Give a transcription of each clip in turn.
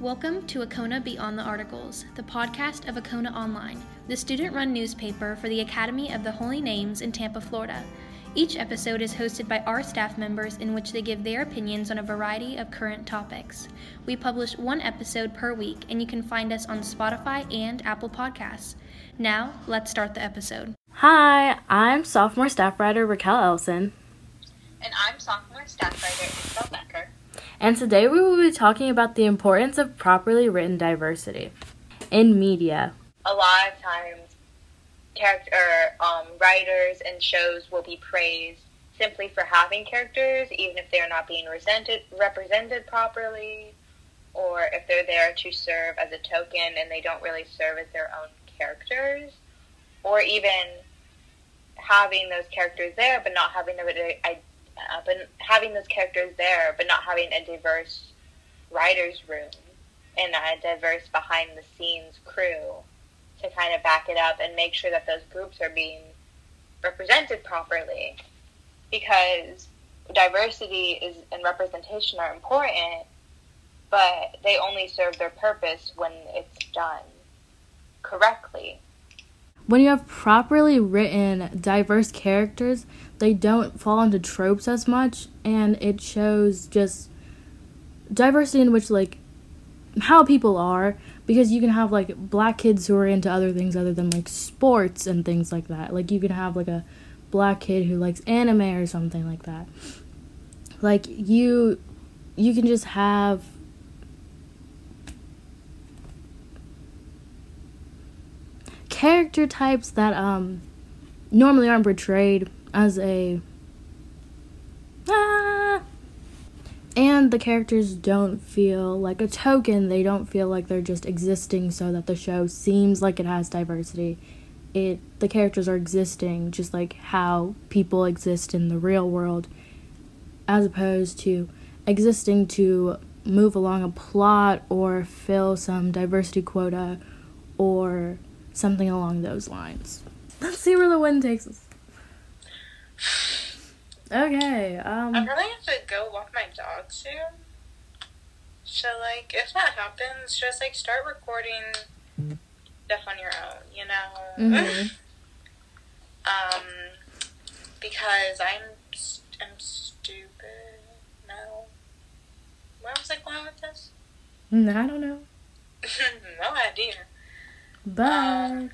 Welcome to Acona Beyond the Articles, the podcast of Acona Online, the student run newspaper for the Academy of the Holy Names in Tampa, Florida. Each episode is hosted by our staff members in which they give their opinions on a variety of current topics. We publish one episode per week, and you can find us on Spotify and Apple Podcasts. Now, let's start the episode. Hi, I'm sophomore staff writer Raquel Elson, And I'm sophomore staff writer Isabel Becker. And today we will be talking about the importance of properly written diversity in media. A lot of times, character um, writers and shows will be praised simply for having characters, even if they're not being resented, represented properly, or if they're there to serve as a token and they don't really serve as their own characters, or even having those characters there but not having the uh, but having those characters there but not having a diverse writers room and a diverse behind the scenes crew to kind of back it up and make sure that those groups are being represented properly. Because diversity is and representation are important but they only serve their purpose when it's done correctly. When you have properly written diverse characters, they don't fall into tropes as much, and it shows just diversity in which, like, how people are. Because you can have, like, black kids who are into other things other than, like, sports and things like that. Like, you can have, like, a black kid who likes anime or something like that. Like, you. You can just have character types that um normally aren't portrayed as a ah, and the characters don't feel like a token they don't feel like they're just existing so that the show seems like it has diversity it the characters are existing just like how people exist in the real world as opposed to existing to move along a plot or fill some diversity quota or something along those lines. Let's see where the wind takes us. Okay, um I'm have to go walk my dog soon. So like, if that happens, just like start recording stuff on your own, you know. mhm. Um, because I'm st- I'm stupid. No. Where was I going with this? Mm, I don't know. no idea. But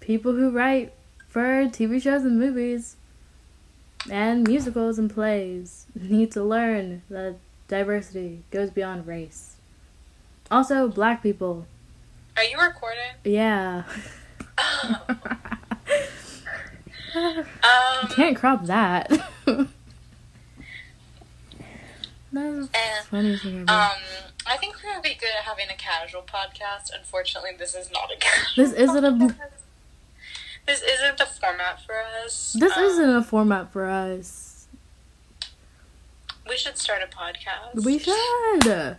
people who write for TV shows and movies and musicals and plays need to learn that diversity goes beyond race. Also, black people. Are you recording? Yeah. Um, Can't crop that. That's funny thing ever. um, I think we would be good at having a casual podcast. Unfortunately, this is not a casual. This isn't a- podcast. This isn't the format for us. This Um, isn't a format for us. We should start a podcast. We should. I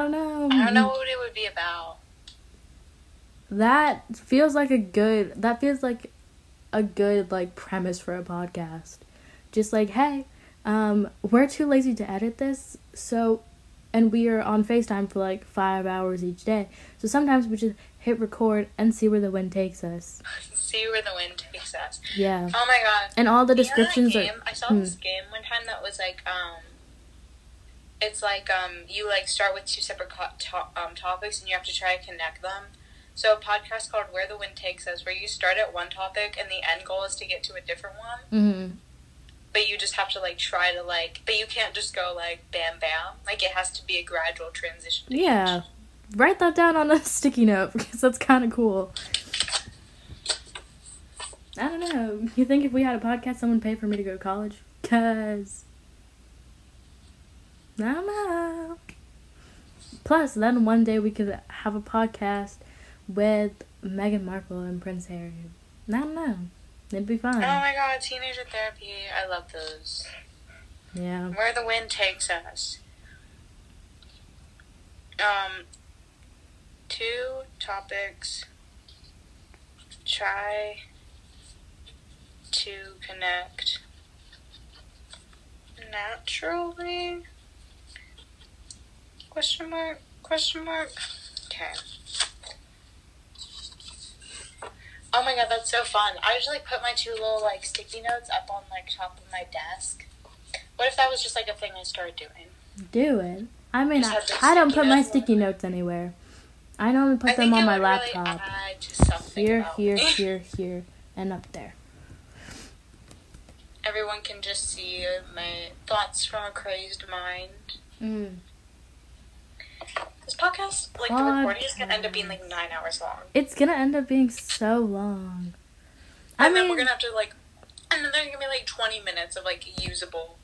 don't know. I don't know what it would be about. That feels like a good. That feels like a good like premise for a podcast. Just like, hey, um, we're too lazy to edit this, so, and we are on Facetime for like five hours each day. So sometimes we just hit record and see where the wind takes us. See where the wind takes us. Yeah, Oh my god. and all the You know that descriptions game? are. I saw Hmm. this game one time that was like um. It's like um you like start with two separate to- um topics and you have to try to connect them. So a podcast called Where the Wind Takes Us, where you start at one topic and the end goal is to get to a different one, hmm but you just have to like try to like, but you can't just go like bam bam. Like it has to be a gradual transition. to Yeah, each. Write that down on a sticky note because that's kind of cool. I don't know. You think if we had a podcast, someone would pay for me to go to college? Cause I don't know. Plus, then one day we could have a podcast with Meghan Markle and Prince Harry. I don't know. It'd be fun. Oh my god, teenager therapy. I love those. Yeah. Where the wind takes us. Um, two topics. Try to connect naturally. Question mark? Question mark? Okay. Oh my god, that's so fun. I usually put my two little like sticky notes up on like top of my desk. What if that was just like a thing I started doing? Do it. I mean, I, I don't put my sticky notes anywhere. I normally put I them on my really laptop. add to something Here, here, here, here, and up there. Everyone can just see my thoughts from a crazed mind. Mm. This podcast, like the recording, is gonna end up being like nine hours long. It's gonna end up being so long. I and then mean, we're gonna have to like, and then there's gonna be like twenty minutes of like usable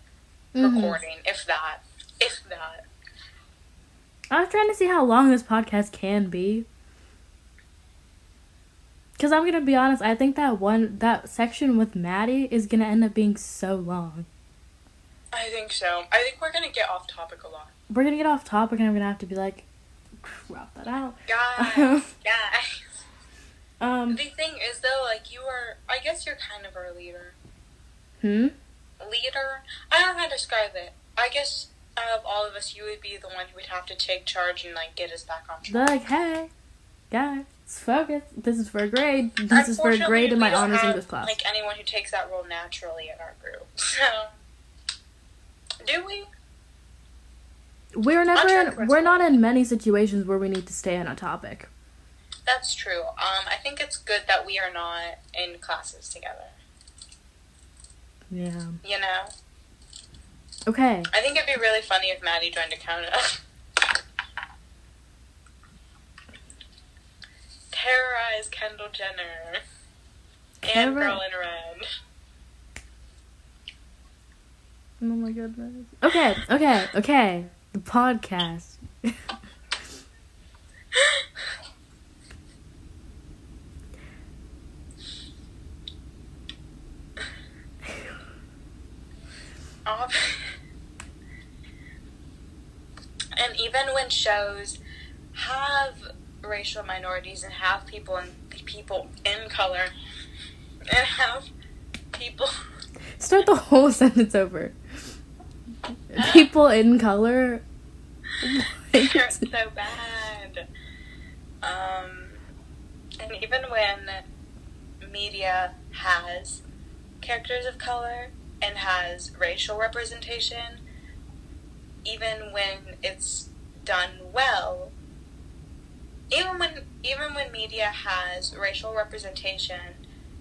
mhm. recording, if that, if that. I was trying to see how long this podcast can be. Cause I'm gonna be honest, I think that one that section with Maddie is gonna end up being so long. I think so. I think we're gonna get off topic a lot, We're gonna get off topic, and I'm gonna have to be like, crop that out. guys. guys. Um, The thing is, though, like you are, I guess you're kind of our leader. hmm. Leader. I don't know how to describe it. I guess out of all of us, you would be the one who would have to take charge and like get us back on track. Like, hey, guys, focus. This is for a grade. This is for a grade in my honors have, English class. Like anyone who takes that role naturally in our group. So, do we? we're never in, we're not in many situations where we need to stay on a topic. That's true. Um, I think it's good that we are not in classes together. Yeah. You know, Okay. I think it'd be really funny if Maddie joined a Acona. Terrorize Kendall Jenner and Girl in Red. Oh my goodness. Okay, okay, okay. The podcast. Off. And even when shows have racial minorities and have people in people in color and have people Start the whole sentence over. People in color. They're so bad. Um, and even when media has characters of color and has racial representation, even when it's done well, even when even when media has racial representation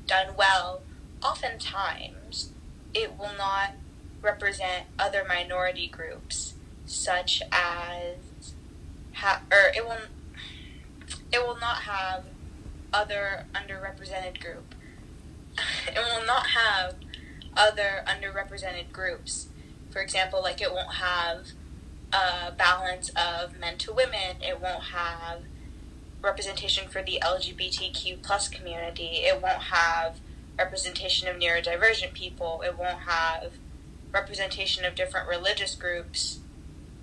done well, oftentimes it will not represent other minority groups such as ha- or it will it will not have other underrepresented group it will not have other underrepresented groups for example like it won't have a balance of men to women. It won't have representation for the lgbtq plus community. It won't have representation of neurodivergent people. It won't have representation of different religious groups.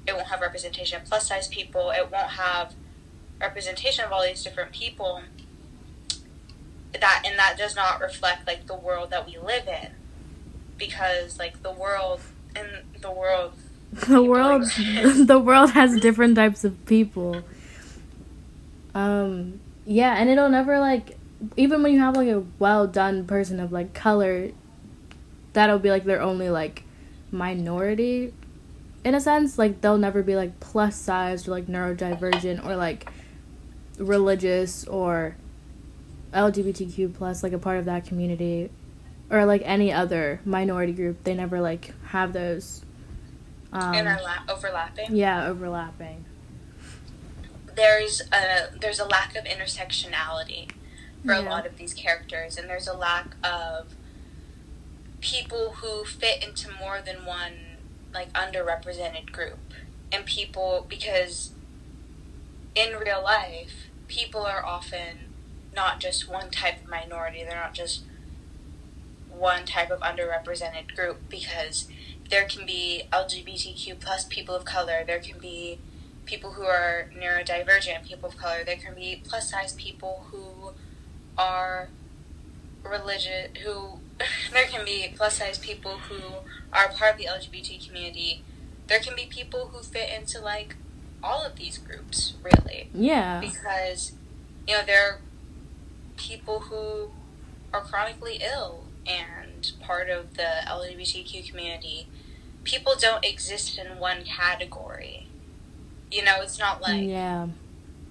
It won't have representation of plus size people. It won't have representation of all these different people. That and that does not reflect like the world that we live in. Because like the world in the world. The world the world has different types of people. Um yeah, and it'll never like even when you have like a well done person of like color that'll be like their only like minority in a sense. Like they'll never be like plus sized or like neurodivergent or like religious or lgbtq plus like a part of that community or like any other minority group they never like have those um, and overlapping? Yeah overlapping. There's a there's a lack of intersectionality for a lot of these characters and there's a lack of people who fit into more than one like underrepresented group. And people because in real life people are often not just one type of minority they're not just one type of underrepresented group because there can be lgbtq plus people of color there can be people who are neurodivergent people of color there can be plus size people who are religious who there can be plus size people who are part of the LGBT community. There can be people who fit into like all of these groups, really. Yeah. Because, you know, there are people who are chronically ill and part of the LGBTQ community. People don't exist in one category. You know, it's not like Yeah.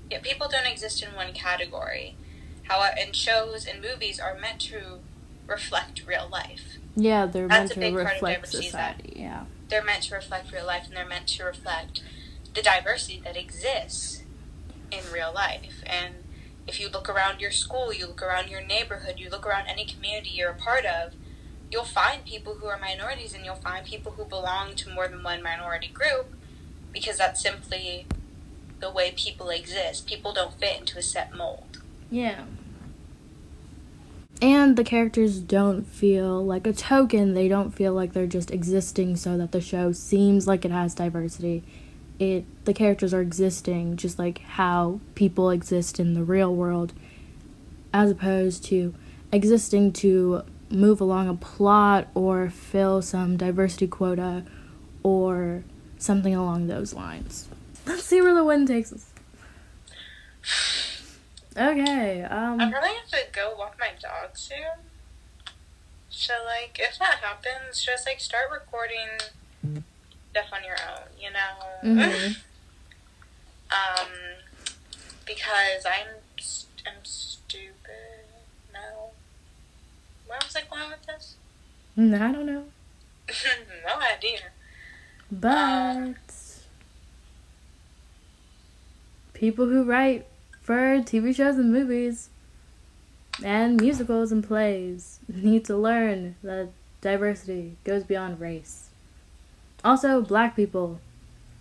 yeah, people don't exist in one category. How and shows and movies are meant to reflect real life. Yeah, they're That's a meant to big part of reflect society. Yeah. They're meant to reflect real life and they're meant to reflect the diversity that exists in real life. And if you look around your school, you look around your neighborhood, you look around any community you're a part of, you'll find people who are minorities and you'll find people who belong to more than one minority group because that's simply the way people exist. People don't fit into a set mold. Yeah. And the characters don't feel like a token. They don't feel like they're just existing so that the show seems like it has diversity. It the characters are existing just like how people exist in the real world as opposed to existing to move along a plot or fill some diversity quota or something along those lines. Let's see where the wind takes us. Okay, um I'm really have to go walk my dog soon. So like, if that happens, just like start recording stuff on your own, you know. mhm. um, because I'm st- I'm stupid. No. Where was I going with this? I don't know. no idea. But people who write for TV shows and movies and musicals and plays need to learn that diversity goes beyond race. Also, black people.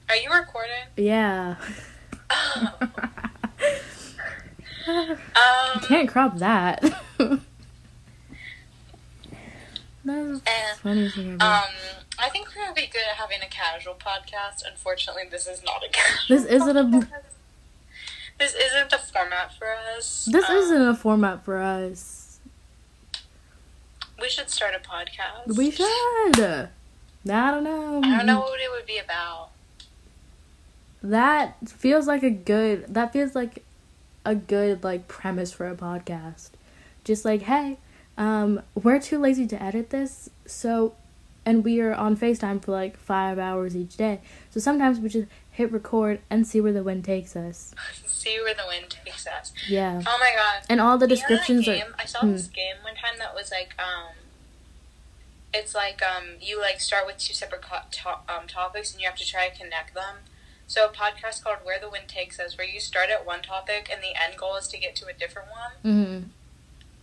Are you recording? Yeah. Oh. Um. can't crop that. That's Eh, funny thing ever. Um, I think we're gonna be good at having a casual podcast. Unfortunately, this is not a casual. This isn't a- This isn't the format for us. this Um, isn't a format for us. We should start a podcast. We should. I don't know. I don't know what it would be about. That feels like a good. That feels like a good like premise for a podcast. Just like, hey, um, we're too lazy to edit this, so, and we are on Facetime for like five hours each day. So sometimes we just hit record and see where the wind takes us. See where the wind takes us. Yeah, Oh my god. and all the You know that descriptions are. I saw Hmm. this game one time that was like um. It's like um you like start with two separate co- to- um topics and you have to try to connect them. So a podcast called Where the Wind Takes Us, where you start at one topic and the end goal is to get to a different one. hmm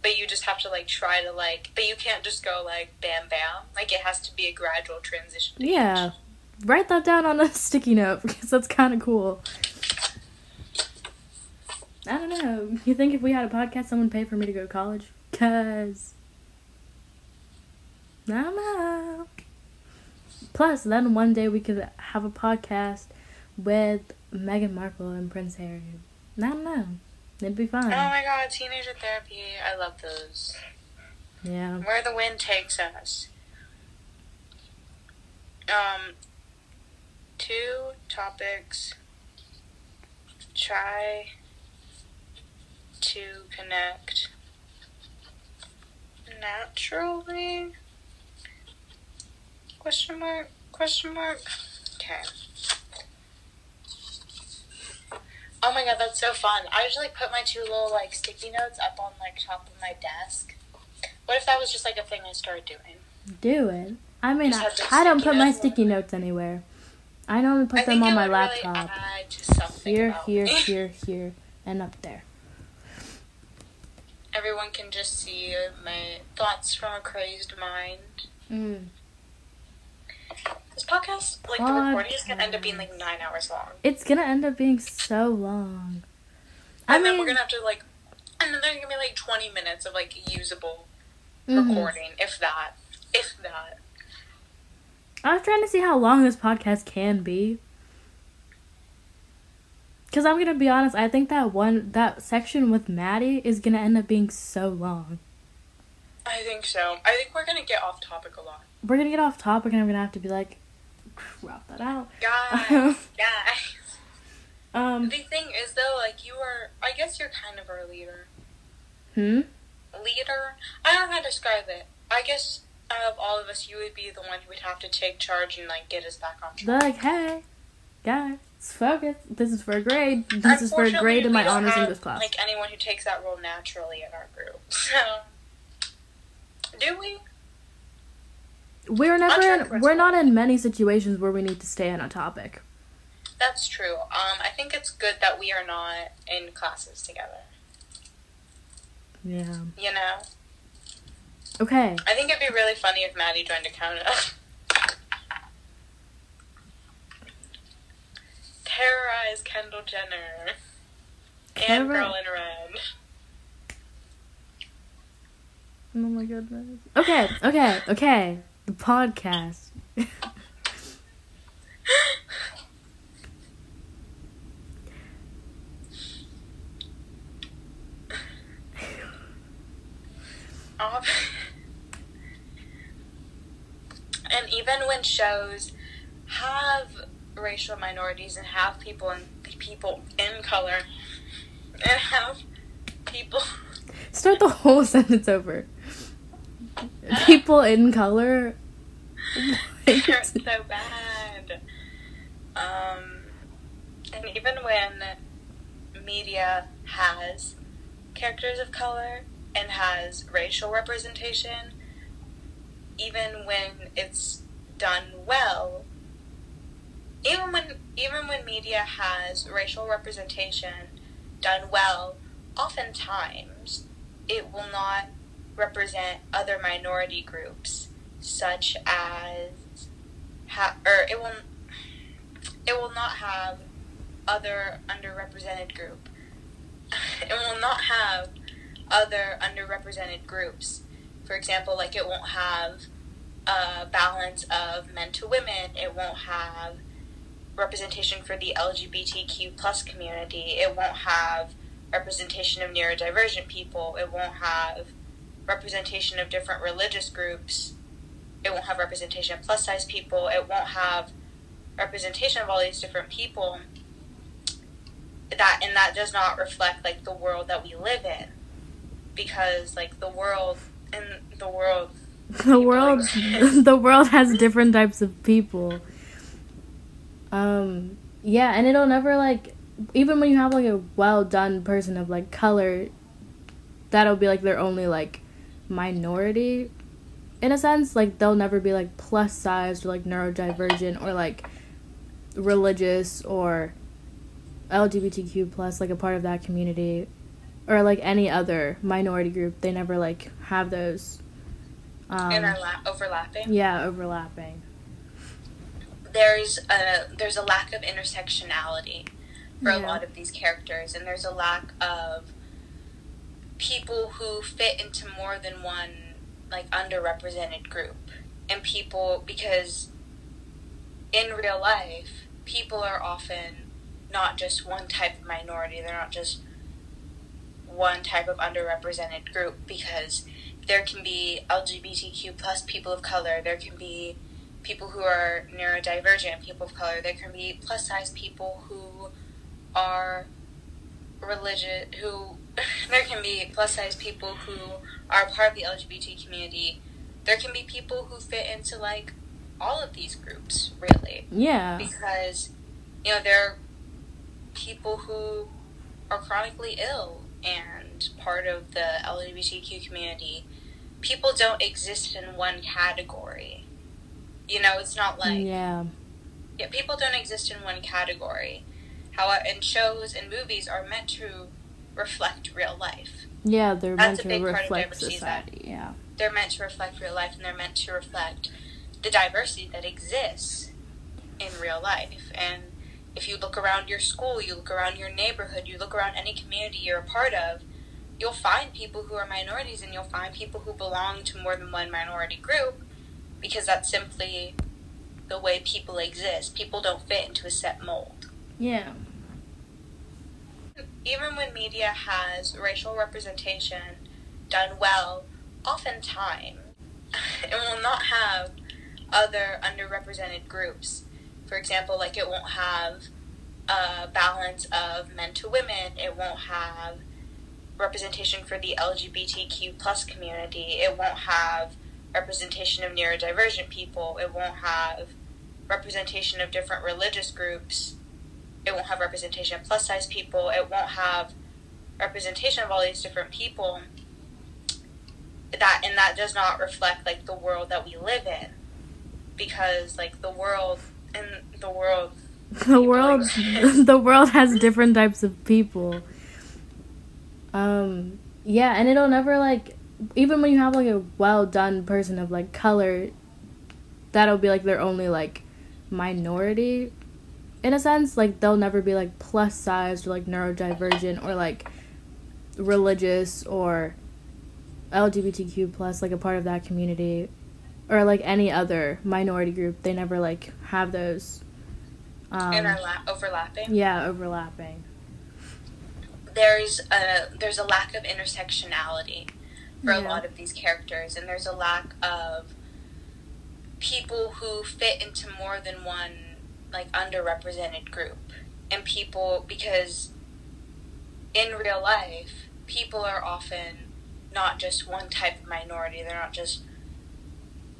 but you just have to like try to like but you can't just go like bam bam like it has to be a gradual transition to Yeah, each. write that down on a sticky note because that's kind of cool. I don't know. You think if we had a podcast, someone would pay for me to go to college? Cause Plus, then one day we could have a podcast with Meghan Markle and Prince Harry. I don't know. It'd be fun. oh my god teenager therapy i love those Yeah. where the wind takes us um two topics try to connect naturally question mark question mark okay Oh my god, that's so fun. I usually put my two little like sticky notes up on like top of my desk. What if that was just like a thing I started doing? Do it. I mean, I, have I don't put my sticky notes anywhere. I normally put I them on my really laptop. to Here, here, here, here, and up there. Everyone can just see my thoughts from a crazed mind. Mm. This podcast, like the recording, is gonna end up being like nine hours long. It's gonna end up being so long. I And then mean, we're gonna have to like, and then there's gonna be like twenty minutes of like usable mhm. recording, if that, if that. I was trying to see how long this podcast can be. Cause I'm gonna be honest, I think that one that section with Maddie is gonna end up being so long. I think so. I think we're gonna get off topic a lot. We're gonna get off topic and I'm gonna have to be like, crop that out. Guys, guys. Um, the thing is though, like you are, I guess you're kind of our leader. Hmm? Leader? I don't know how to describe it. I guess out of all of us, you would be the one who would have to take charge and like get us back on track. like, hey, guys, focus. This is for a grade. This is for a grade in my honors have, English class. Like anyone who takes that role naturally in our group. So, do we? We're never in, we're not in many situations where we need to stay on a topic. That's true. Um, I think it's good that we are not in classes together. Yeah. You know, Okay. I think it'd be really funny if Maddie joined Acona. Terrorize Kendall Jenner and Girl in Red. Oh my goodness. Okay, okay, okay. The podcast. And even when shows have racial minorities and have people in people in color and have people Start the whole sentence over. People in color. So bad. Um, and even when media has characters of color and has racial representation, even when it's done well, even when even when media has racial representation done well, oftentimes it will not represent other minority groups such as ha- or it will it will not have other underrepresented group it will not have other underrepresented groups. For example like it won't have a balance of men to women it won't have representation for the lgbtq plus community it won't have representation of neurodivergent people it won't have representation of different religious groups it won't have representation of plus size people it won't have representation of all these different people that and that does not reflect like the world that we live in because like the world in the world The world the world has different types of people. Um yeah, and it'll never like even when you have like a well done person of like color that'll be like their only like minority in a sense like they'll never be like plus sized or like neurodivergent or like religious or lgbtq plus like a part of that community or like any other minority group. They never like have those um, and are la- overlapping? Yeah overlapping. There's a there's a lack of intersectionality for a lot of these characters and there's a lack of people who fit into more than one like underrepresented group. And people because in real life people are often not just one type of minority they're not just one type of underrepresented group because there can be lgbtq plus people of color there can be people who are neurodivergent people of color there can be plus size people who are religious who there can be plus size people who are part of the lgbt community there can be people who fit into like all of these groups really yeah because you know there are people who are chronically ill and part of the LGBTQ community. People don't exist in one category. You know, it's not like yeah yeah, people don't exist in one category. However, and shows and movies are meant to reflect real life. yeah they're That's meant a to big part of reflect is that- society yeah They're meant to reflect real life, and they're meant to reflect the diversity that exists in real life. And if you look around your school, you look around your neighborhood, you look around any community you're a part of, you'll find people who are minorities and you'll find people who belong to more than one minority group because that's simply the way people exist. People don't fit into a set mold. yeah even when media has racial representation done well, oftentimes it will not have other underrepresented groups. For example, like it won't have a balance of men to women. It won't have representation for the LGBTQ plus community. It won't have representation of neurodivergent people. It won't have representation of different religious groups. It won't have representation of plus size people. It won't have representation of all these different people. That and that does not reflect like the world that we live in, because like the world in the world the world the world has different types of people. Um yeah, and it'll never like even when you have like a well done person of like color that'll be like their only like minority in a sense like they'll never be like plus sized or like neurodivergent or like religious or lgbtq plus like a part of that community or like any other minority group. They never like have those um, and are la- overlapping? Yeah overlapping. There's a there's a lack of intersectionality for yeah. a lot of these characters and there's a lack of people who fit into more than one like underrepresented group. And people because in real life people are often not just one type of minority. They're not just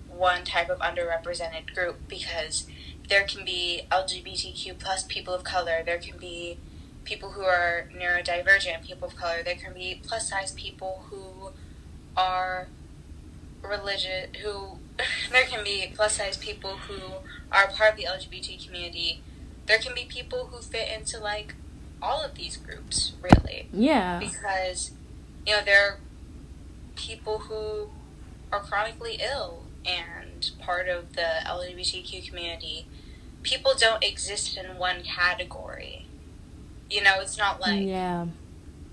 one type of underrepresented group because there can be lgbtq plus people of color. There can be people who are neurodivergent people of color. There can be plus size people who are religious who there can be plus size people who are part of the LGBT community. There can be people who fit into like all of these groups, really. Yeah. Because you know there are people who are chronically ill and part of the LGBTQ community. People don't exist in one category. You know, it's not like yeah.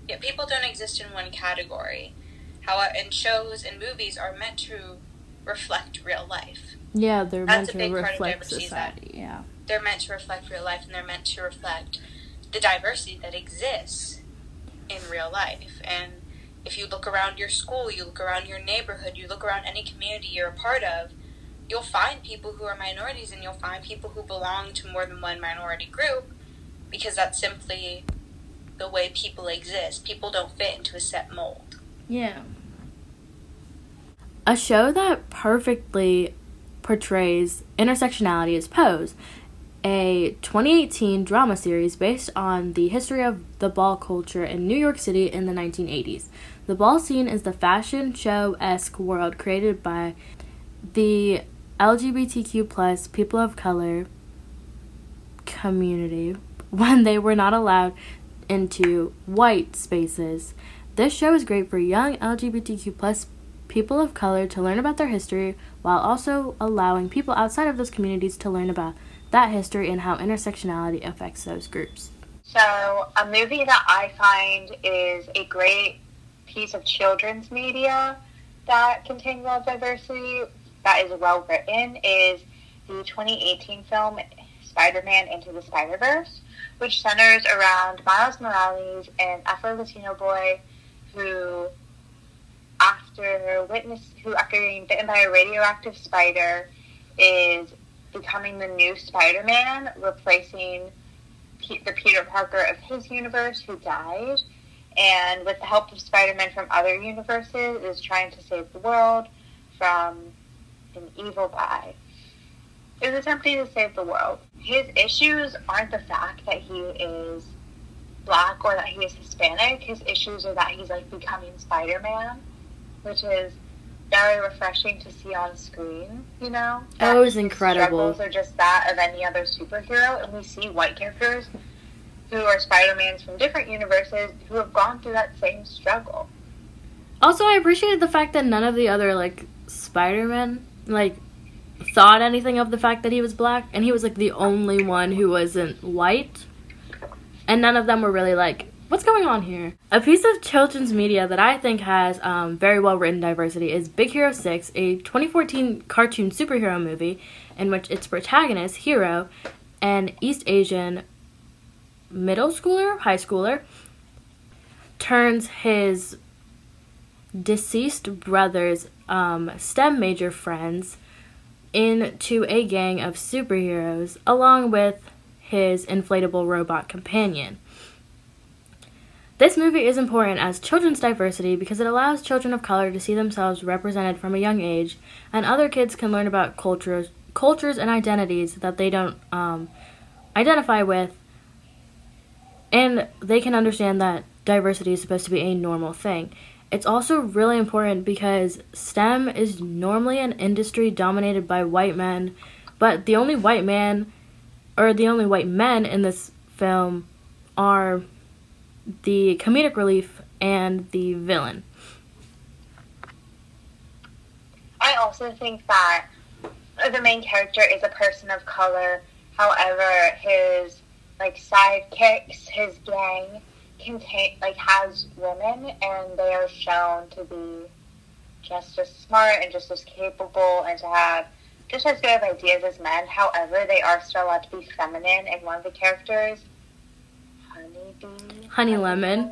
Yeah, people don't exist in one category. How and shows and movies are meant to reflect real life. Yeah, they're That's meant to reflect society. Yeah. They're meant to reflect real life and they're meant to reflect the diversity that exists in real life. And if you look around your school, you look around your neighborhood, you look around any community you're a part of, you'll find people who are minorities and you'll find people who belong to more than one minority group because that's simply the way people exist. People don't fit into a set mold. Yeah. A show that perfectly portrays intersectionality is Pose, a 2018 drama series based on the history of the ball culture in New York City in the 1980s. The ball scene is the fashion show esque world created by the LGBTQ plus people of color community when they were not allowed into white spaces. This show is great for young LGBTQ plus people of color to learn about their history while also allowing people outside of those communities to learn about that history and how intersectionality affects those groups. So, a movie that I find is a great piece of children's media that contains a lot of diversity, that is well written, is the 2018 film Spider Man Into the Spider Verse, which centers around Miles Morales, an Afro Latino boy who after witness who after getting bitten by a radioactive spider is becoming the new Spider-Man, replacing P- the Peter Parker of his universe who died, and with the help of Spider-Man from other universes, is trying to save the world from an evil guy. Is attempting to save the world. His issues aren't the fact that he is black or that he is Hispanic. His issues are that he's like becoming Spider-Man which is very refreshing to see on screen. You know, oh, it was incredible. Struggles are just that of any other superhero, and we see white characters who are Spider-Mans from different universes who have gone through that same struggle. Also, I appreciated the fact that none of the other like Spider-Men like thought anything of the fact that he was black, and he was like the only one who wasn't white, and none of them were really like what's going on here? A piece of children's media that I think has um, very well written diversity is Big Hero 6, a 2014 cartoon superhero movie in which its protagonist, Hero, an East Asian middle schooler, high schooler, turns his deceased brother's um, STEM major friends into a gang of superheroes along with his inflatable robot companion. This movie is important as children's diversity because it allows children of color to see themselves represented from a young age, and other kids can learn about cultures, cultures and identities that they don't um, identify with, and they can understand that diversity is supposed to be a normal thing. It's also really important because STEM is normally an industry dominated by white men, but the only white man or the only white men in this film are the comedic relief and the villain. I also think that the main character is a person of color. However, his like sidekicks, his gang contain like has women, and they are shown to be just as smart and just as capable, and to have just as good of ideas as men. However, they are still allowed to be feminine, and one of the characters, Honey Lemon.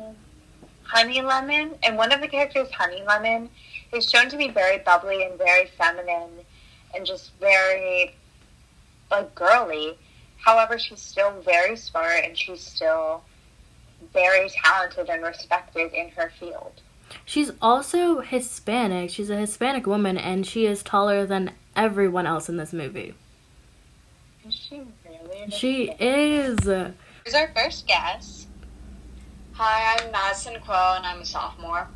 Honey Lemon, and one of the characters, Honey Lemon, is shown to be very bubbly and very feminine, and just very like girly. However, she's still very smart, and she's still very talented and respected in her field. She's also Hispanic. She's a Hispanic woman, and she is taller than everyone else in this movie. Is she really? She is. Who's our first guest? Hi, I'm Madison Quo, and I'm a sophomore.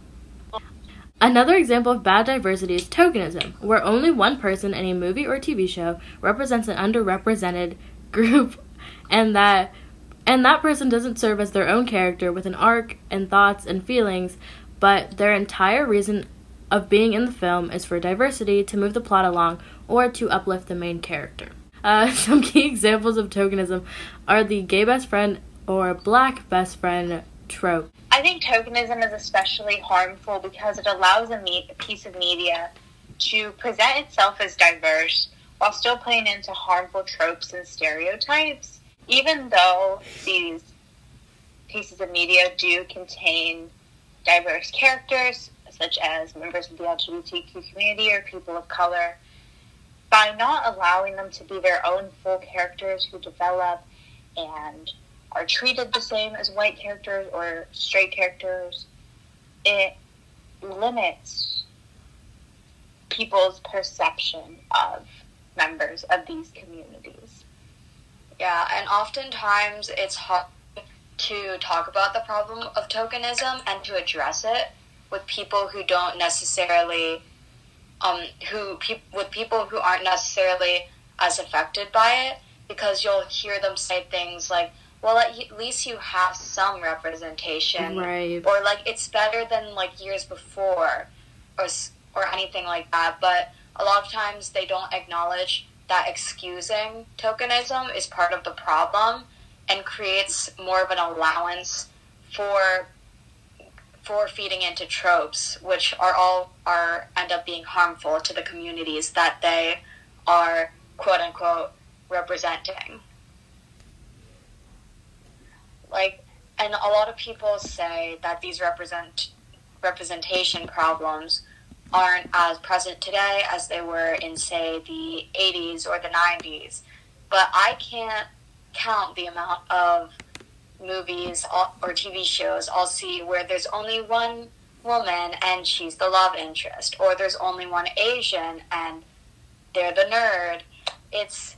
Another example of bad diversity is tokenism, where only one person in a movie or TV show represents an underrepresented group, and that and that person doesn't serve as their own character with an arc and thoughts and feelings, but their entire reason of being in the film is for diversity to move the plot along or to uplift the main character. Uh, some key examples of tokenism are the gay best friend or black best friend trope. I think tokenism is especially harmful because it allows a, me- a piece of media to present itself as diverse while still playing into harmful tropes and stereotypes. Even though these pieces of media do contain diverse characters, such as members of the LGBTQ community or people of color, by not allowing them to be their own full characters who develop and are treated the same as white characters or straight characters, it limits people's perception of members of these communities. Yeah, and oftentimes it's hard to talk about the problem of tokenism and to address it with people who don't necessarily, um, who pe- with people who aren't necessarily as affected by it, because you'll hear them say things like, "Well, at least you have some representation," Right. or like it's better than like years before, or or anything like that. But a lot of times they don't acknowledge that excusing tokenism is part of the problem and creates more of an allowance for for feeding into tropes which are all are end up being harmful to the communities that they are quote unquote representing like and a lot of people say that these represent representation problems aren't as present today as they were in say the 80s or the 90s but i can't count the amount of movies or tv shows i'll see where there's only one woman and she's the love interest or there's only one asian and they're the nerd. It's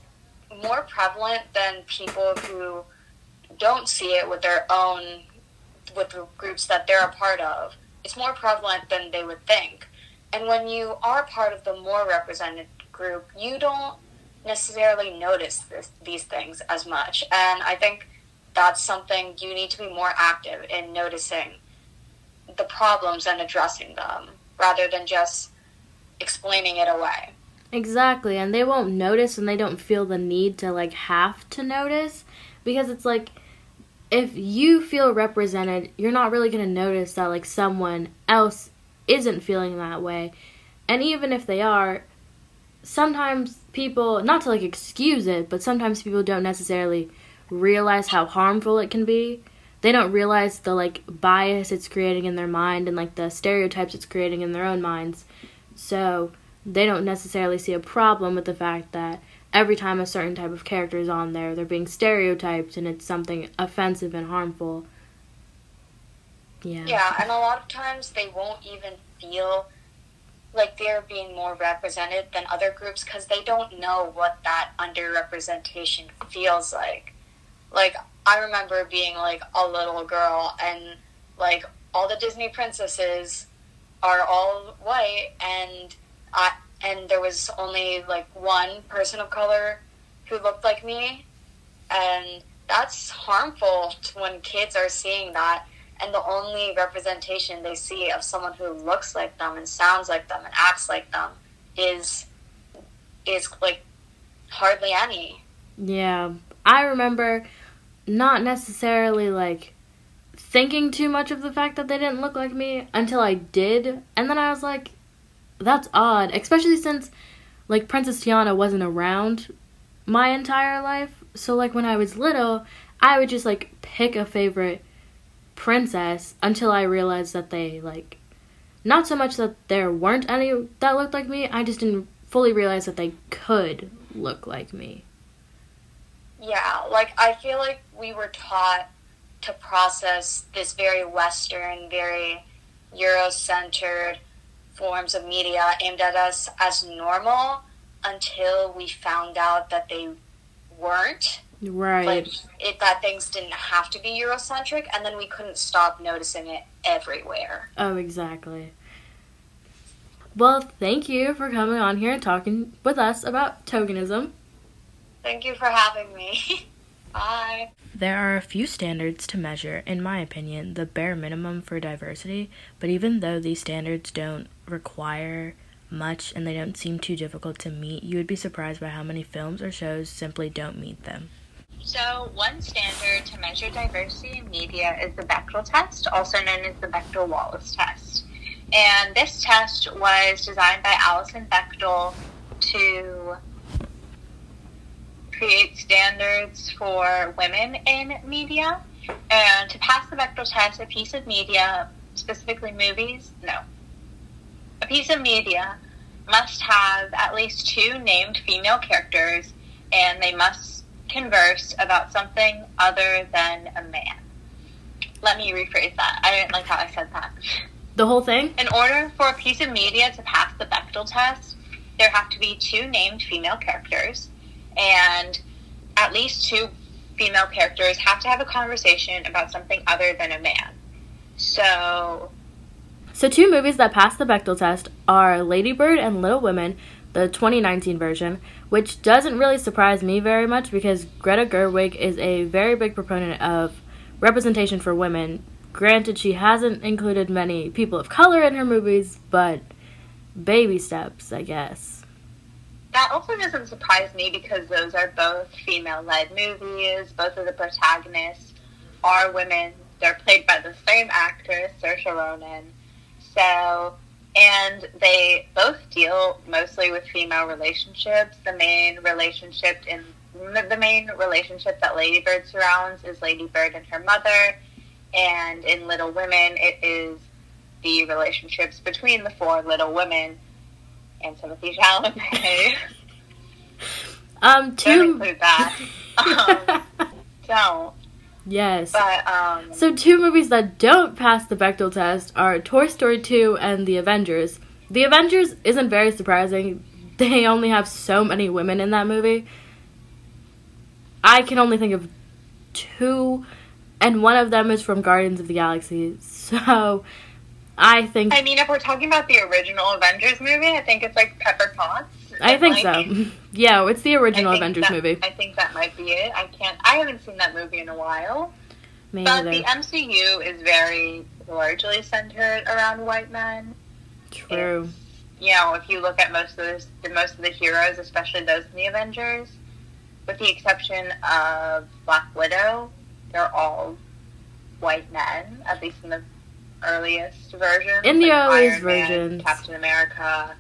more prevalent than people who don't see it with their own with the groups that they're a part of it's more prevalent than they would think and when you are part of the more represented group, you don't necessarily notice this, these things as much. And I think that's something you need to be more active in noticing the problems and addressing them rather than just explaining it away. Exactly, and they won't notice and they don't feel the need to like have to notice because it's like if you feel represented, you're not really going to notice that like someone else isn't feeling that way. And even if they are, sometimes people, not to like excuse it, but sometimes people don't necessarily realize how harmful it can be. They don't realize the like bias it's creating in their mind and like the stereotypes it's creating in their own minds. So, they don't necessarily see a problem with the fact that every time a certain type of character is on there, they're being stereotyped and it's something offensive and harmful. Yeah. Yeah, and a lot of times they won't even feel like they're being more represented than other groups because they don't know what that underrepresentation feels like. Like, I remember being like a little girl and like all the Disney princesses are all white and I and there was only like one person of color who looked like me and that's harmful to when kids are seeing that and the only representation they see of someone who looks like them and sounds like them and acts like them is is like hardly any Yeah. I remember not necessarily like thinking too much of the fact that they didn't look like me until I did. And then I was like, that's odd. Especially since like Princess Tiana wasn't around my entire life. So like when I was little, I would just like pick a favorite princess until I realized that they like not so much that there weren't any that looked like me, I just didn't fully realize that they could look like me. Yeah, like I feel like we were taught to process this very Western, very Euro-centered forms of media aimed at us as normal until we found out that they weren't. Right. Like it, that things didn't have to be Eurocentric, and then we couldn't stop noticing it everywhere. Oh, exactly. Well, thank you for coming on here and talking with us about tokenism. Thank you for having me. Bye. There are a few standards to measure, in my opinion, the bare minimum for diversity, but even though these standards don't require much and they don't seem too difficult to meet, you would be surprised by how many films or shows simply don't meet them. So, one standard to measure diversity in media is the Bechdel test, also known as the Bechdel Wallace test. And this test was designed by Alison Bechdel to create standards for women in media. And to pass the Bechdel test, a piece of media, specifically movies, no. A piece of media must have at least two named female characters, and they must converse about something other than a man. Let me rephrase that. I didn't like how I said that. The whole thing? In order for a piece of media to pass the Bechdel test, there have to be two named female characters, and at least two female characters have to have a conversation about something other than a man. So, So, two movies that passed the Bechdel test are Lady Bird and Little Women, the 2019 version, which doesn't really surprise me very much because Greta Gerwig is a very big proponent of representation for women. Granted, she hasn't included many people of color in her movies, but baby steps, I guess. That also doesn't surprise me because those are both female led movies. Both of the protagonists are women. They're played by the same actress, Saoirse Ronan. So, and they both deal mostly with female relationships. The main relationship in the main relationship that Lady Bird surrounds is Lady Bird and her mother, and in Little Women, it is the relationships between the four Little Women and Timothée Chalamet. Um, don't two. include that. Um, don't. yes. But um, So, two movies that don't pass the Bechdel test are Toy Story 2 and The Avengers. The Avengers isn't very surprising. They only have so many women in that movie. I can only think of two, and one of them is from Guardians of the Galaxy. So, I think I mean, if we're talking about the original Avengers movie, I think it's like Pepper Potts. I think like, so. Yeah, it's the original Avengers that- movie. I think that might be it. I can't. I haven't seen that movie in a while. Me But neither. the MCU is very largely centered around white men. True. You know, if you look at most of the, the most of the heroes, especially those in the Avengers, with the exception of Black Widow, they're all white men. At least in the earliest version. In the earliest version, Captain America,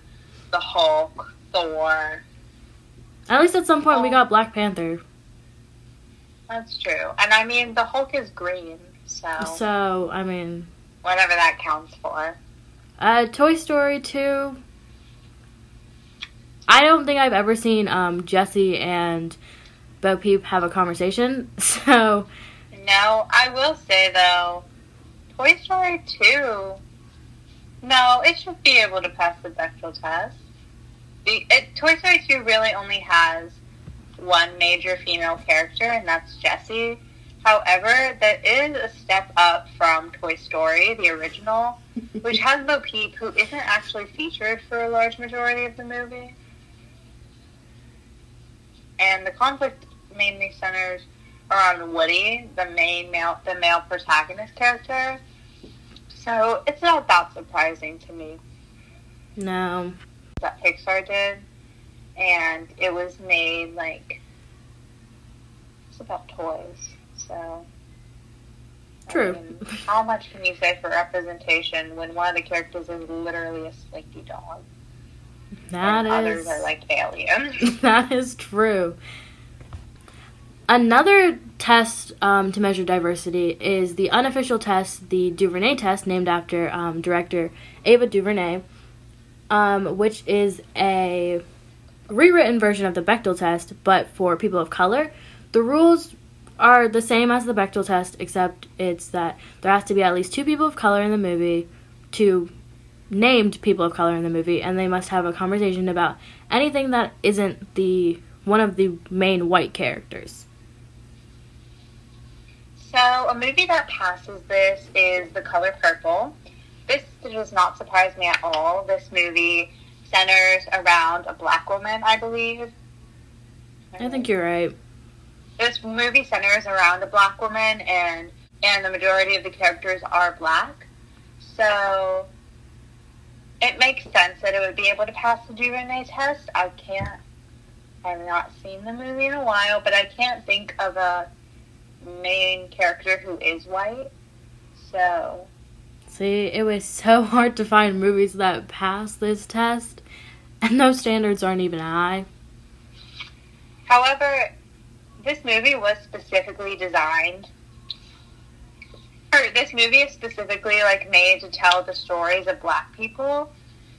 the Hulk, Thor. At least at some point we got Black Panther. That's true. And I mean, the Hulk is green, so, So, I mean, whatever that counts for. uh, Toy Story 2. I don't think I've ever seen um, Jessie and Bo Peep have a conversation. So No, I will say though, Toy Story 2, no, it should be able to pass the Bechdel test. The, it, Toy Story 2 really only has one major female character, and that's Jessie. However, that is a step up from Toy Story, the original, which has Bo Peep, who isn't actually featured for a large majority of the movie. And the conflict mainly centers around Woody, the main male, the male protagonist character. So it's not that surprising to me no, that Pixar did, and it was made like it's about toys. So I True. mean, how much can you say for representation when one of the characters is literally a slinky dog that and others are like aliens? that is true. Another test um, to measure diversity is the unofficial test, the DuVernay test, named after um, director Ava DuVernay, um, which is a rewritten version of the Bechdel test, but for people of color. The rules are the same as the Bechdel test, except it's that there has to be at least two people of color in the movie, two named people of color in the movie, and they must have a conversation about anything that isn't the one of the main white characters. So, a movie that passes this is The Color Purple. This does not surprise me at all. This movie centers around a black woman, I believe. I think you're right. This movie centers around a black woman, and and the majority of the characters are black. So, it makes sense that it would be able to pass the DuVernay test. I can't. I've not seen the movie in a while, but I can't think of a main character who is white. So, See, it was so hard to find movies that pass this test, and those standards aren't even high. however, this movie was specifically designed. Or this movie is specifically like made to tell the stories of black people.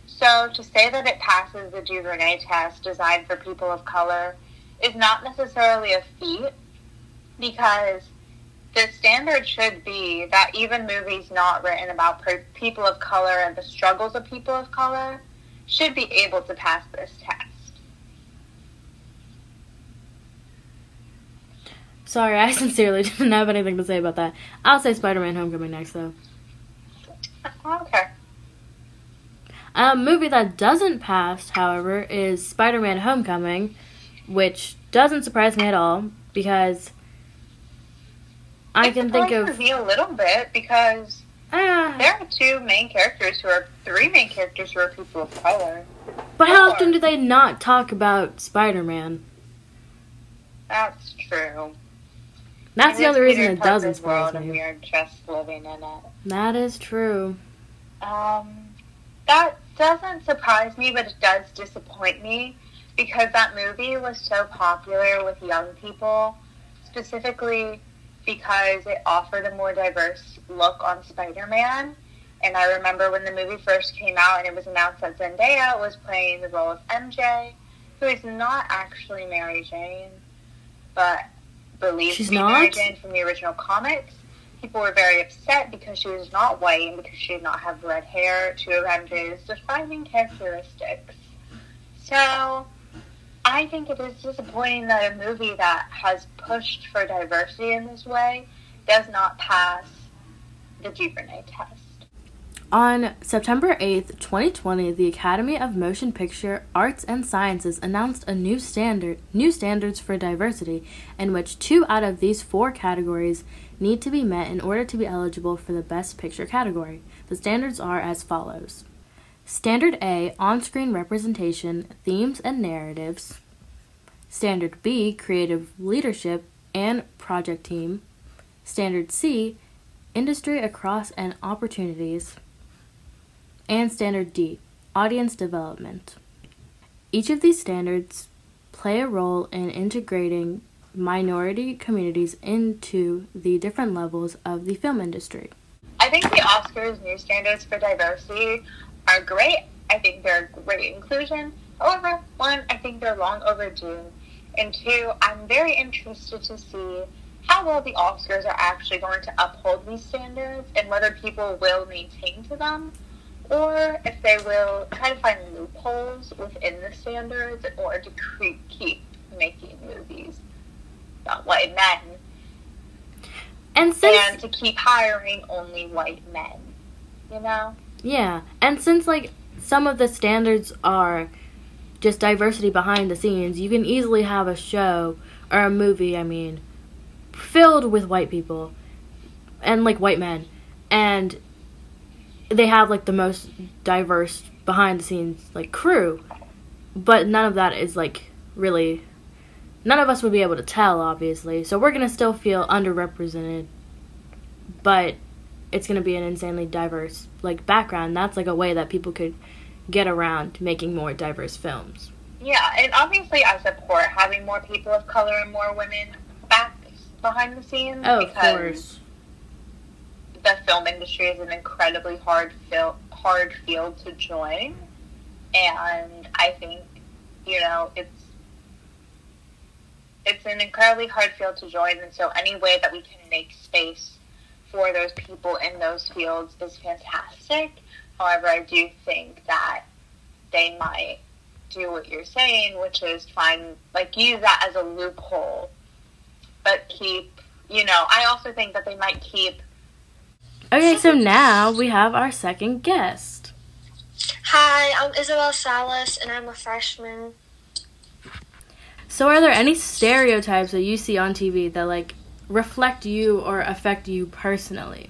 So to say that it passes the DuVernay test designed for people of color is not necessarily a feat because the standard should be that even movies not written about per- people of color and the struggles of people of color should be able to pass this test. Sorry, I sincerely didn't have anything to say about that. I'll say Spider-Man: Homecoming next, though. Okay. A movie that doesn't pass, however, is Spider-Man: Homecoming, which doesn't surprise me at all because I can think of. me a little bit because Ah, there are two main characters who are three main characters who are people of color. but how often do they not talk about Spider-Man? That's true. That's the only reason it doesn't surprise me. we are just living in it. That is true. Um, that doesn't surprise me, but it does disappoint me because that movie was so popular with young people, specifically because it offered a more diverse look on Spider-Man. And I remember when the movie first came out and it was announced that Zendaya was playing the role of MJ, who is not actually Mary Jane, but believed She's to be Mary not? Jane from the original comics. People were very upset because she was not white and because she did not have red hair, two of MJ's defining characteristics. So, I think it is disappointing that a movie that has pushed for diversity in this way does not pass the DuVernay test. On September 8th, 2020, the Academy of Motion Picture Arts and Sciences announced a new standard, new standards for diversity, in which two out of these four categories need to be met in order to be eligible for the Best Picture category. The standards are as follows. Standard A, on-screen representation, themes and narratives. Standard B, creative leadership and project team. Standard C, industry across and opportunities and Standard D, Audience Development. Each of these standards play a role in integrating minority communities into the different levels of the film industry. I think the Oscars new standards for diversity are great. I think they're a great inclusion. However, one, I think they're long overdue, and two, I'm very interested to see how well the Oscars are actually going to uphold these standards and whether people will maintain to them or if they will try to find loopholes within the standards in order to keep making movies about white men And since and to keep hiring only white men. You know? Yeah, and since like some of the standards are just diversity behind the scenes, you can easily have a show or a movie, I mean, filled with white people and like white men and they have like the most diverse behind the scenes like crew, but none of that is like really none of us would be able to tell obviously. So we're to still feel underrepresented. But it's going to be an insanely diverse like background that's like a way that people could get around making more diverse films. Yeah, and obviously I support having more people of color and more women back behind the scenes oh of because course. the film industry is an incredibly hard fil- hard field to join, and I think you know it's it's an incredibly hard field to join, and so any way that we can make space for those people in those fields is fantastic. However, I do think that they might do what you're saying, which is find like use that as a loophole, but keep you know. I also think that they might keep okay so now we have our second guest Hi, I'm Isabel Salas, and I'm a freshman. so are there any stereotypes that you see on tv that like reflect you or affect you personally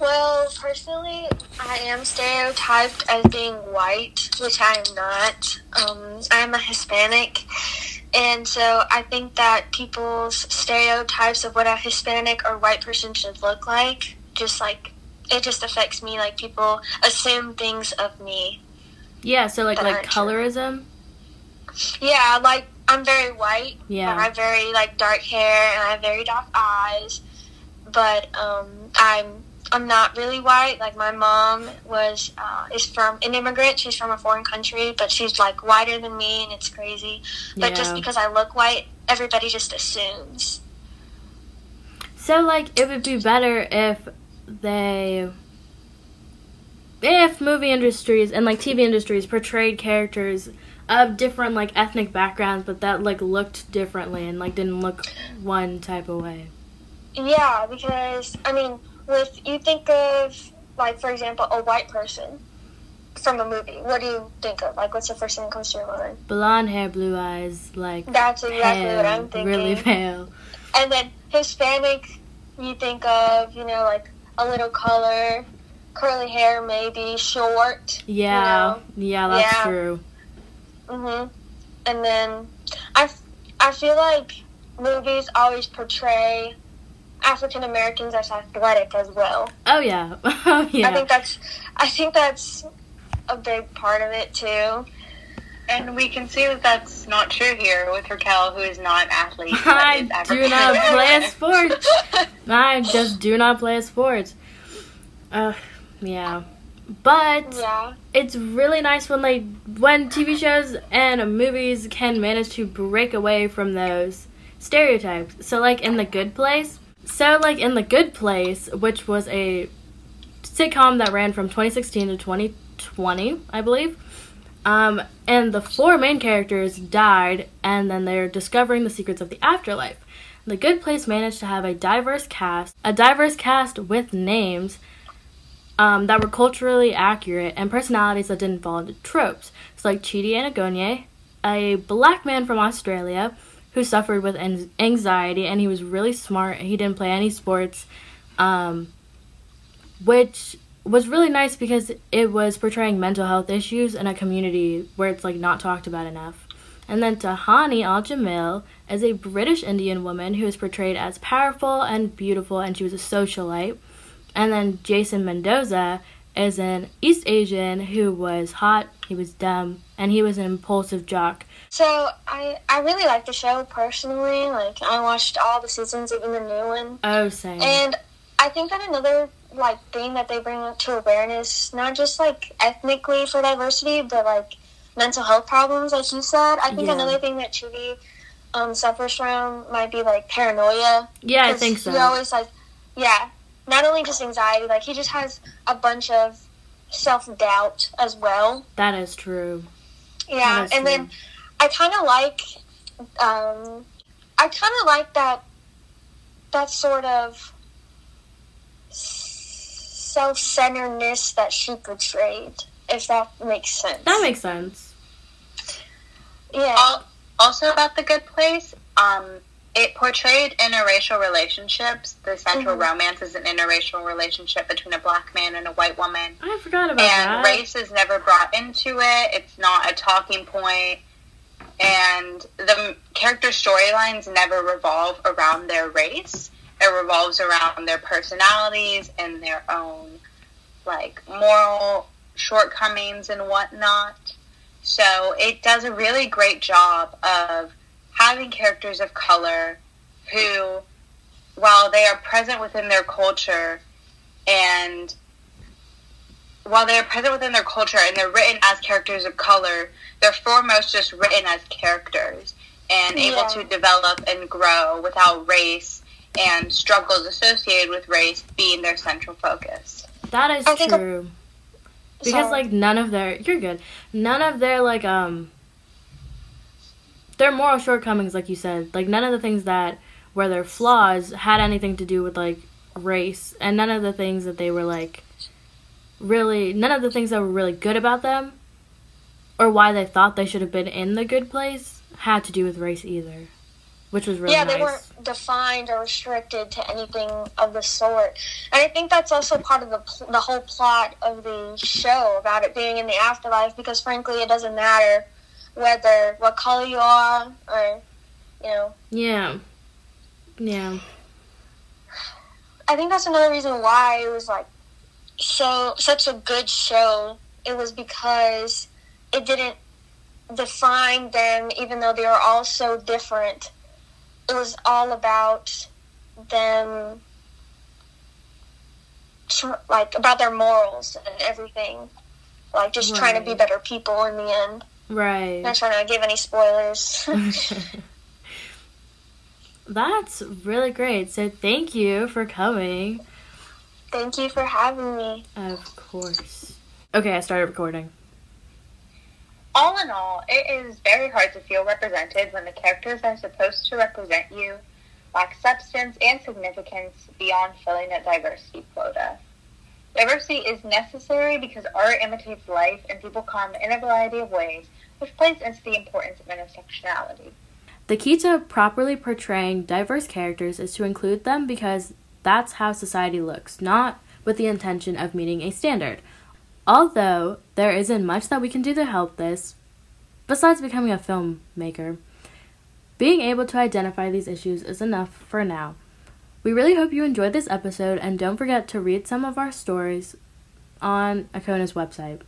Well, personally, I am stereotyped as being white, which I am not. Um, I'm a Hispanic, and so I think that people's stereotypes of what a Hispanic or white person should look like, just like it just affects me. Like people assume things of me. yeah so like like aren't true. colorism Yeah, like I'm very white. Yeah. I have very like dark hair and I have very dark eyes. But um, I'm I'm not really white. Like my mom was uh, is from an immigrant. She's from a foreign country, but she's like whiter than me, and it's crazy. But just because I look white, everybody just assumes. So like it would be better if they if movie industries and like TV industries portrayed characters of different like ethnic backgrounds but that like looked differently and like didn't look one type of way. Yeah, because I mean, with you think of like for example a white person from a movie. What do you think of? Like, what's the first thing that comes to your mind? Blonde hair, blue eyes, like That's exactly pale, what I'm thinking. really pale. And then Hispanic, you think of, you know, like a little color, curly hair, maybe short. Yeah, yeah, that's Yeah. true. Mhm. And then I, I feel like movies always portray African Americans as athletic as well. Oh yeah, oh yeah. I think that's, I think that's a big part of it too. And we can see that that's not true here with Raquel, who is not an athlete. I is do not play a American. sport. I just do not play a sport. Uh, yeah. But Yeah. it's really nice when like when TV shows and movies can manage to break away from those stereotypes. So like in The Good Place. So like in The Good Place, which was a sitcom that ran from 2016 to 2020, I believe. Um, and the four main characters died, and then they're discovering the secrets of the afterlife. The Good Place managed to have a diverse cast, a diverse cast with names um, that were culturally accurate and personalities that didn't fall into tropes. So, like Chidi Anagonye, a black man from Australia who suffered with an- anxiety, and he was really smart. He didn't play any sports, um, which was really nice because it was portraying mental health issues in a community where it's like not talked about enough. And then Tahani Al Jamil is a British Indian woman who is portrayed as powerful and beautiful, and she was a socialite. And then Jason Mendoza is an East Asian who was hot, he was dumb, and he was an impulsive jock. So I, I really like the show personally. Like I watched all the seasons, even the new one. Oh, same. And I think that another like thing that they bring to awareness, not just like ethnically for diversity, but like mental health problems, like you said. I think Yeah. another thing that Chidi um, suffers from might be like paranoia. Yeah, I think so. He always like, yeah, not only just anxiety, like he just has a bunch of self doubt as well. That is true. Yeah, That is and then. I kind of like, um, I kind of like that, that sort of self centeredness that she portrayed. If that makes sense. That makes sense. yeah. Also about the Good Place, um, it portrayed interracial relationships. The central Mhm. romance is an interracial relationship between a black man and a white woman. I forgot about and that. race is never brought into it. It's not a talking point, and the character storylines never revolve around their race. It revolves around their personalities and their own like moral shortcomings and whatnot. So it does a really great job of having characters of color who, while they are present within their culture and while they're present within their culture and they're written as characters of color, they're foremost just written as characters and able to develop and grow without race and struggles associated with race being their central focus. That is I think true. Because So- like none of their you're good. None of their like um their moral shortcomings, like you said, like none of the things that were their flaws had anything to do with like race, and none of the things that they were like really none of the things that were really good about them or why they thought they should have been in the good place had to do with race either, which was really yeah, nice. they weren't defined or restricted to anything of the sort. And I think that's also part of the pl- the whole plot of the show about it being in the afterlife because frankly, it doesn't matter whether what color you are or you know. yeah, yeah, I think that's another reason why it was like so such a good show. It was because it didn't define them, even though they are all so different. It was all about them, like about their morals and everything. Like just trying to be better people in the end. Right. Not trying to give any spoilers. That's really great. So thank you for coming. Thank you for having me. Of course. Okay, I started recording. All in all, it is very hard to feel represented when the characters are supposed to represent you lack substance and significance beyond filling a diversity quota. Diversity is necessary because art imitates life and people come in a variety of ways, which plays into the importance of intersectionality. The key to properly portraying diverse characters is to include them because that's how society looks, not with the intention of meeting a standard. Although there isn't much that we can do to help this, besides becoming a filmmaker, being able to identify these issues is enough for now. We really hope you enjoyed this episode and don't forget to read some of our stories on Acona's website.